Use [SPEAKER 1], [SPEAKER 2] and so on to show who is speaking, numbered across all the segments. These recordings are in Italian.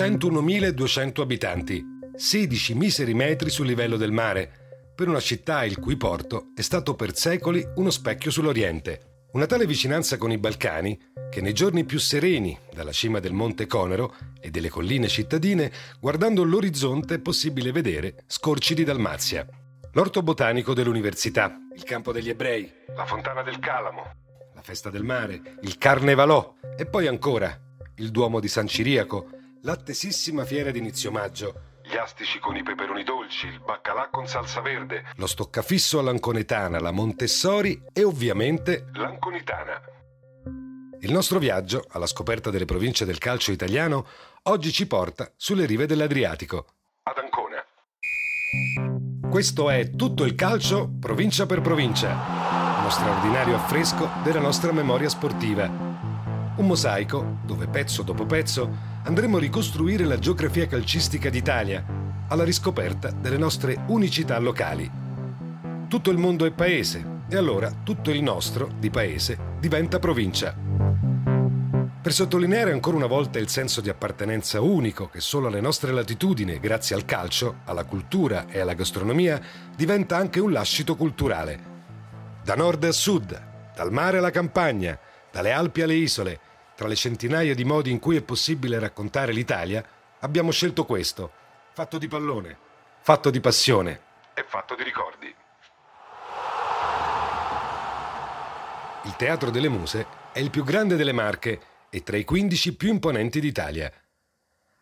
[SPEAKER 1] 101.200 abitanti, 16 miseri metri sul livello del mare, per una città il cui porto è stato per secoli uno specchio sull'Oriente. Una tale vicinanza con i Balcani, che nei giorni più sereni, dalla cima del Monte Conero e delle colline cittadine, guardando l'orizzonte è possibile vedere scorci di Dalmazia. L'orto botanico dell'università, il campo degli ebrei, la fontana del Calamo, la festa del mare, il Carnevalò e poi ancora il Duomo di San Ciriaco, L'attesissima fiera di inizio maggio. Gli astici con i peperoni dolci, il baccalà con salsa verde, lo stoccafisso all'anconetana, la Montessori e ovviamente l'anconitana. Il nostro viaggio alla scoperta delle province del calcio italiano oggi ci porta sulle rive dell'Adriatico. Ad Ancona. Questo è tutto il calcio provincia per provincia, uno straordinario affresco della nostra memoria sportiva. Un mosaico dove pezzo dopo pezzo andremo a ricostruire la geografia calcistica d'Italia, alla riscoperta delle nostre unicità locali. Tutto il mondo è paese e allora tutto il nostro, di paese, diventa provincia. Per sottolineare ancora una volta il senso di appartenenza unico che solo alle nostre latitudini, grazie al calcio, alla cultura e alla gastronomia, diventa anche un lascito culturale. Da nord a sud, dal mare alla campagna, dalle Alpi alle isole, tra le centinaia di modi in cui è possibile raccontare l'Italia, abbiamo scelto questo, fatto di pallone, fatto di passione e fatto di ricordi. Il Teatro delle Muse è il più grande delle Marche e tra i 15 più imponenti d'Italia.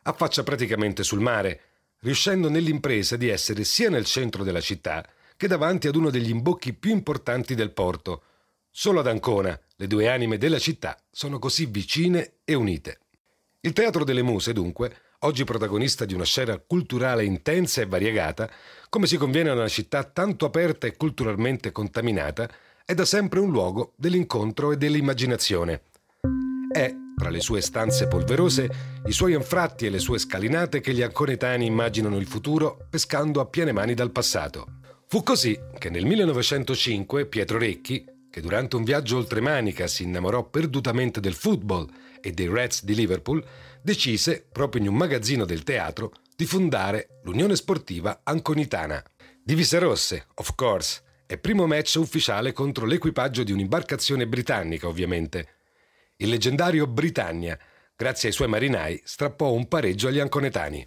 [SPEAKER 1] Affaccia praticamente sul mare, riuscendo nell'impresa di essere sia nel centro della città che davanti ad uno degli imbocchi più importanti del porto, Solo ad Ancona le due anime della città sono così vicine e unite. Il Teatro delle Muse, dunque, oggi protagonista di una scena culturale intensa e variegata, come si conviene a una città tanto aperta e culturalmente contaminata, è da sempre un luogo dell'incontro e dell'immaginazione. È, tra le sue stanze polverose, i suoi anfratti e le sue scalinate che gli anconetani immaginano il futuro pescando a piene mani dal passato. Fu così che nel 1905 Pietro Recchi, che durante un viaggio oltremanica si innamorò perdutamente del football e dei Reds di Liverpool, decise, proprio in un magazzino del teatro, di fondare l'Unione Sportiva Anconitana. Divise rosse, of course, e primo match ufficiale contro l'equipaggio di un'imbarcazione britannica, ovviamente. Il leggendario Britannia, grazie ai suoi marinai, strappò un pareggio agli anconetani.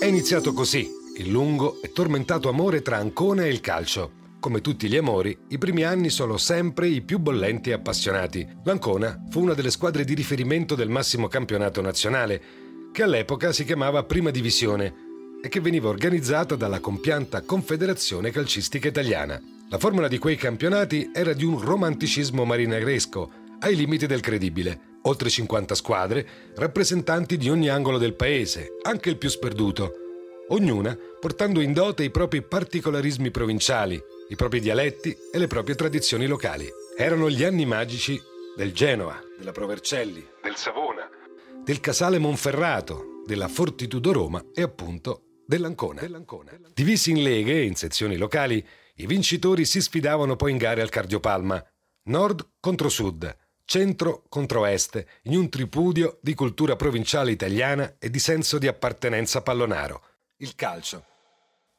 [SPEAKER 1] È iniziato così il lungo e tormentato amore tra Ancona e il calcio. Come tutti gli amori, i primi anni sono sempre i più bollenti e appassionati. L'Ancona fu una delle squadre di riferimento del massimo campionato nazionale, che all'epoca si chiamava Prima Divisione e che veniva organizzata dalla compianta Confederazione Calcistica Italiana. La formula di quei campionati era di un romanticismo marinagresco, ai limiti del credibile. Oltre 50 squadre, rappresentanti di ogni angolo del paese, anche il più sperduto, ognuna portando in dote i propri particolarismi provinciali, i propri dialetti e le proprie tradizioni locali. Erano gli anni magici del Genoa, della Provercelli, del Savona, del Casale Monferrato, della Fortitudo Roma e appunto dell'Ancona. Divisi in leghe e in sezioni locali, i vincitori si sfidavano poi in gare al cardiopalma, nord contro sud, centro contro est, in un tripudio di cultura provinciale italiana e di senso di appartenenza pallonaro il calcio.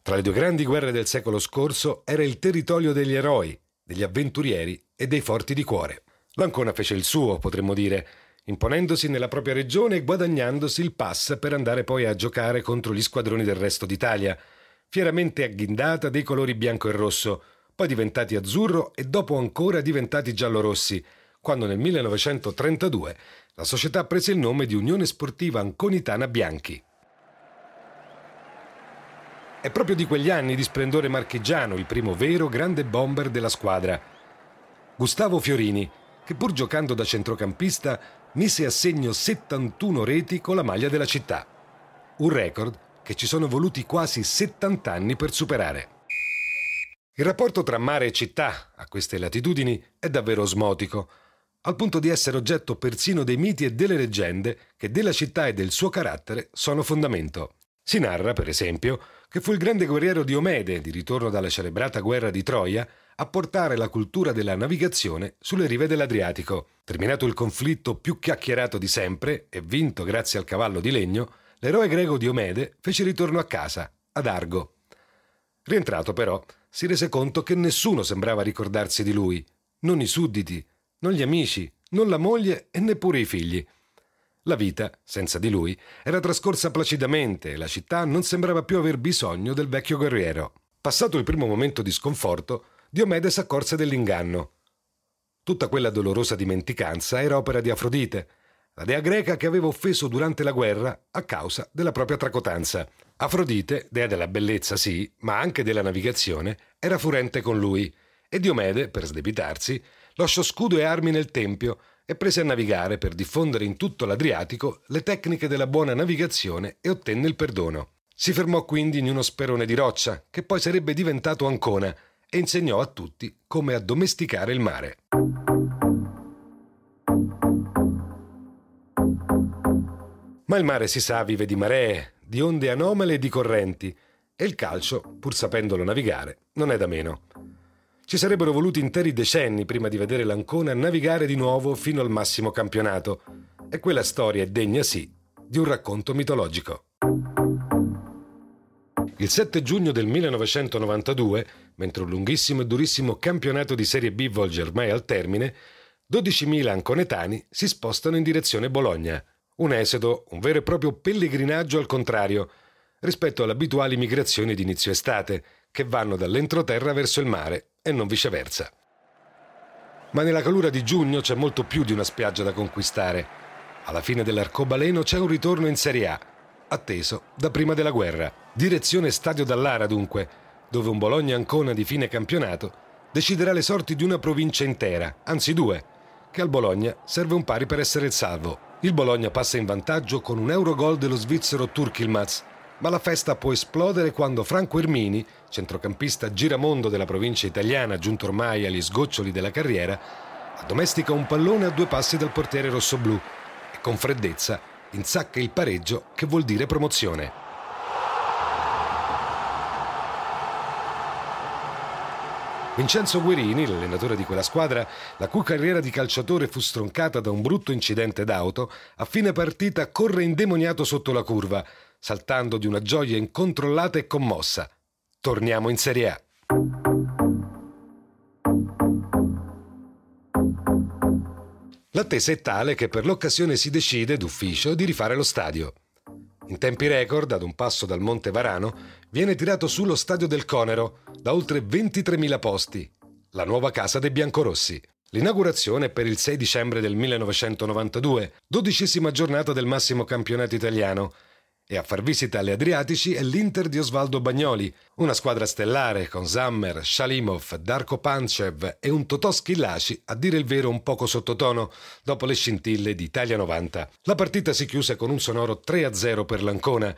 [SPEAKER 1] Tra le due grandi guerre del secolo scorso era il territorio degli eroi, degli avventurieri e dei forti di cuore. L'Ancona fece il suo, potremmo dire, imponendosi nella propria regione e guadagnandosi il pass per andare poi a giocare contro gli squadroni del resto d'Italia, fieramente agghindata dei colori bianco e rosso, poi diventati azzurro e dopo ancora diventati giallorossi, quando nel 1932 la società prese il nome di Unione Sportiva Anconitana Bianchi. È proprio di quegli anni di splendore marchigiano il primo vero grande bomber della squadra. Gustavo Fiorini, che pur giocando da centrocampista mise a segno 71 reti con la maglia della città. Un record che ci sono voluti quasi 70 anni per superare. Il rapporto tra mare e città, a queste latitudini, è davvero osmotico, al punto di essere oggetto persino dei miti e delle leggende che della città e del suo carattere sono fondamento. Si narra, per esempio, che fu il grande guerriero Diomede, di ritorno dalla celebrata guerra di Troia, a portare la cultura della navigazione sulle rive dell'Adriatico. Terminato il conflitto più chiacchierato di sempre e vinto grazie al cavallo di legno, l'eroe greco Diomede fece ritorno a casa, ad Argo. Rientrato però, si rese conto che nessuno sembrava ricordarsi di lui, non i sudditi, non gli amici, non la moglie e neppure i figli. La vita, senza di lui, era trascorsa placidamente e la città non sembrava più aver bisogno del vecchio guerriero. Passato il primo momento di sconforto, Diomede s'accorse dell'inganno. Tutta quella dolorosa dimenticanza era opera di Afrodite, la dea greca che aveva offeso durante la guerra a causa della propria tracotanza. Afrodite, dea della bellezza sì, ma anche della navigazione, era furente con lui, e Diomede, per sdebitarsi, lasciò scudo e armi nel tempio e prese a navigare per diffondere in tutto l'Adriatico le tecniche della buona navigazione e ottenne il perdono. Si fermò quindi in uno sperone di roccia, che poi sarebbe diventato Ancona, e insegnò a tutti come addomesticare il mare. Ma il mare, si sa, vive di maree, di onde anomale e di correnti, e il calcio, pur sapendolo navigare, non è da meno. Ci sarebbero voluti interi decenni prima di vedere l'Ancona navigare di nuovo fino al massimo campionato, e quella storia è degna, sì, di un racconto mitologico. Il 7 giugno del 1992, mentre un lunghissimo e durissimo campionato di Serie B volge ormai al termine, 12.000 anconetani si spostano in direzione Bologna. Un esodo, un vero e proprio pellegrinaggio al contrario, rispetto alle abituali migrazioni di inizio estate, che vanno dall'entroterra verso il mare e non viceversa. Ma nella calura di giugno c'è molto più di una spiaggia da conquistare. Alla fine dell'arcobaleno c'è un ritorno in Serie A, atteso da prima della guerra. Direzione Stadio Dallara dunque, dove un Bologna-Ancona di fine campionato deciderà le sorti di una provincia intera, anzi due, che al Bologna serve un pari per essere il salvo. Il Bologna passa in vantaggio con un Eurogol dello svizzero Turkilmaz, ma la festa può esplodere quando Franco Ermini, centrocampista giramondo della provincia italiana giunto ormai agli sgoccioli della carriera, addomestica un pallone a due passi dal portiere rossoblù e con freddezza insacca il pareggio che vuol dire promozione. Vincenzo Guerini, l'allenatore di quella squadra, la cui carriera di calciatore fu stroncata da un brutto incidente d'auto, a fine partita corre indemoniato sotto la curva, saltando di una gioia incontrollata e commossa. Torniamo in Serie A. L'attesa è tale che per l'occasione si decide d'ufficio di rifare lo stadio. In tempi record, ad un passo dal Monte Varano, viene tirato su lo stadio del Conero, da oltre 23.000 posti, la nuova casa dei biancorossi. L'inaugurazione è per il 6 dicembre del 1992, dodicesima giornata del massimo campionato italiano, e a far visita alle Adriatici è l'Inter di Osvaldo Bagnoli, una squadra stellare con Zammer, Shalimov, Darko Panchev e un Totò Schillaci, a dire il vero un poco sottotono, dopo le scintille di Italia 90. La partita si chiuse con un sonoro 3-0 per l'Ancona,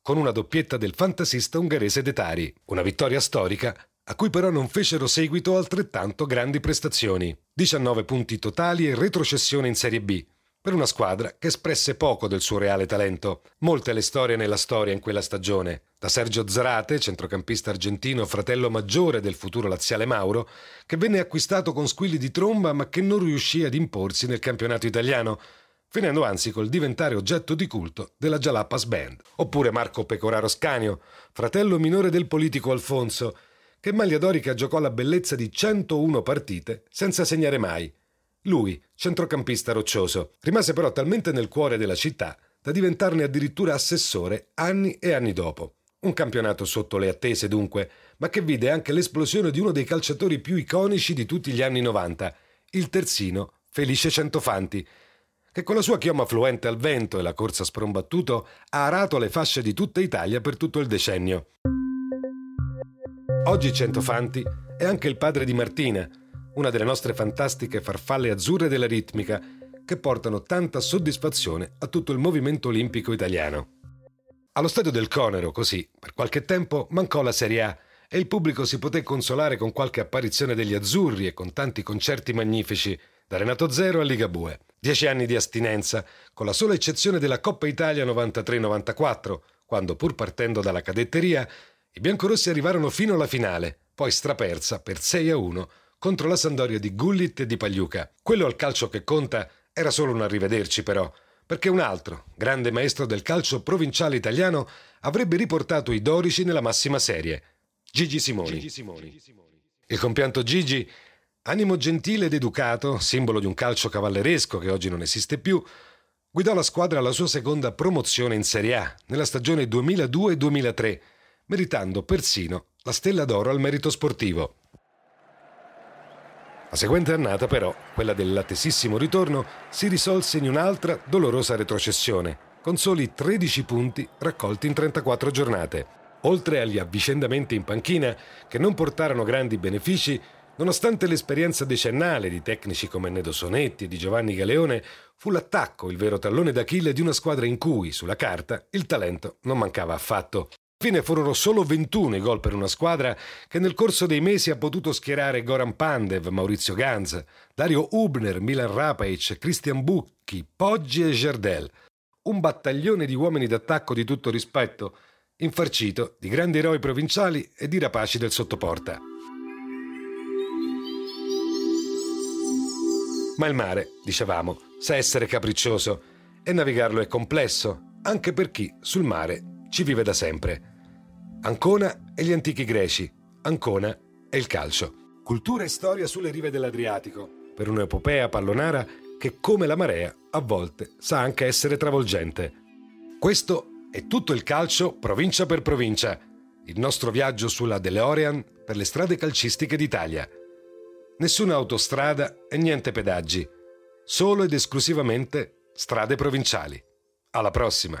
[SPEAKER 1] con una doppietta del fantasista ungherese Detari, una vittoria storica a cui però non fecero seguito altrettanto grandi prestazioni. 19 punti totali e retrocessione in Serie B, per una squadra che espresse poco del suo reale talento. Molte le storie nella storia in quella stagione. Da Sergio Zarate, centrocampista argentino, fratello maggiore del futuro laziale Mauro, che venne acquistato con squilli di tromba ma che non riuscì ad imporsi nel campionato italiano, finendo anzi col diventare oggetto di culto della Jalapas Band. Oppure Marco Pecoraro Scanio, fratello minore del politico Alfonso, che maglia dorica giocò la bellezza di 101 partite senza segnare mai lui, centrocampista roccioso, rimase però talmente nel cuore della città da diventarne addirittura assessore anni e anni dopo. Un campionato sotto le attese dunque, ma che vide anche l'esplosione di uno dei calciatori più iconici di tutti gli anni 90, il terzino Felice Centofanti, che con la sua chioma fluente al vento e la corsa sprombattuto ha arato le fasce di tutta Italia per tutto il decennio. Oggi Centofanti è anche il padre di Martina, una delle nostre fantastiche farfalle azzurre della ritmica, che portano tanta soddisfazione a tutto il movimento olimpico italiano. Allo stadio del Conero, così, per qualche tempo mancò la Serie A e il pubblico si poté consolare con qualche apparizione degli azzurri e con tanti concerti magnifici, da Renato Zero a Ligabue. Dieci anni di astinenza, con la sola eccezione della Coppa Italia 93-94, quando pur partendo dalla cadetteria, i biancorossi arrivarono fino alla finale, poi strapersa per 6 a 1 contro la Sandoria di Gullit e di Pagliuca. Quello al calcio che conta era solo un arrivederci però, perché un altro, grande maestro del calcio provinciale italiano, avrebbe riportato i dorici nella massima serie, Gigi Simoni. Gigi Simoni. Il compianto Gigi, animo gentile ed educato, simbolo di un calcio cavalleresco che oggi non esiste più, guidò la squadra alla sua seconda promozione in Serie A nella stagione 2002-2003, meritando persino la stella d'oro al merito sportivo. La seguente annata, però, quella dell'attesissimo ritorno, si risolse in un'altra dolorosa retrocessione, con soli 13 punti raccolti in 34 giornate. Oltre agli avvicendamenti in panchina, che non portarono grandi benefici, nonostante l'esperienza decennale di tecnici come Nedo Sonetti e di Giovanni Galeone, fu l'attacco il vero tallone d'Achille di una squadra in cui, sulla carta, il talento non mancava affatto fine furono solo 21 i gol per una squadra che nel corso dei mesi ha potuto schierare Goran Pandev, Maurizio Ganz, Dario Ubner, Milan Rapaic, Christian Bucchi, Poggi e Gerdel. Un battaglione di uomini d'attacco di tutto rispetto, infarcito di grandi eroi provinciali e di rapaci del sottoporta. Ma il mare, dicevamo, sa essere capriccioso e navigarlo è complesso, anche per chi sul mare ci vive da sempre. Ancona e gli antichi greci, Ancona e il calcio. Cultura e storia sulle rive dell'Adriatico, per un'epopea pallonara che come la marea a volte sa anche essere travolgente. Questo è tutto il calcio provincia per provincia, il nostro viaggio sulla DeLorean per le strade calcistiche d'Italia. Nessuna autostrada e niente pedaggi, solo ed esclusivamente strade provinciali. Alla prossima!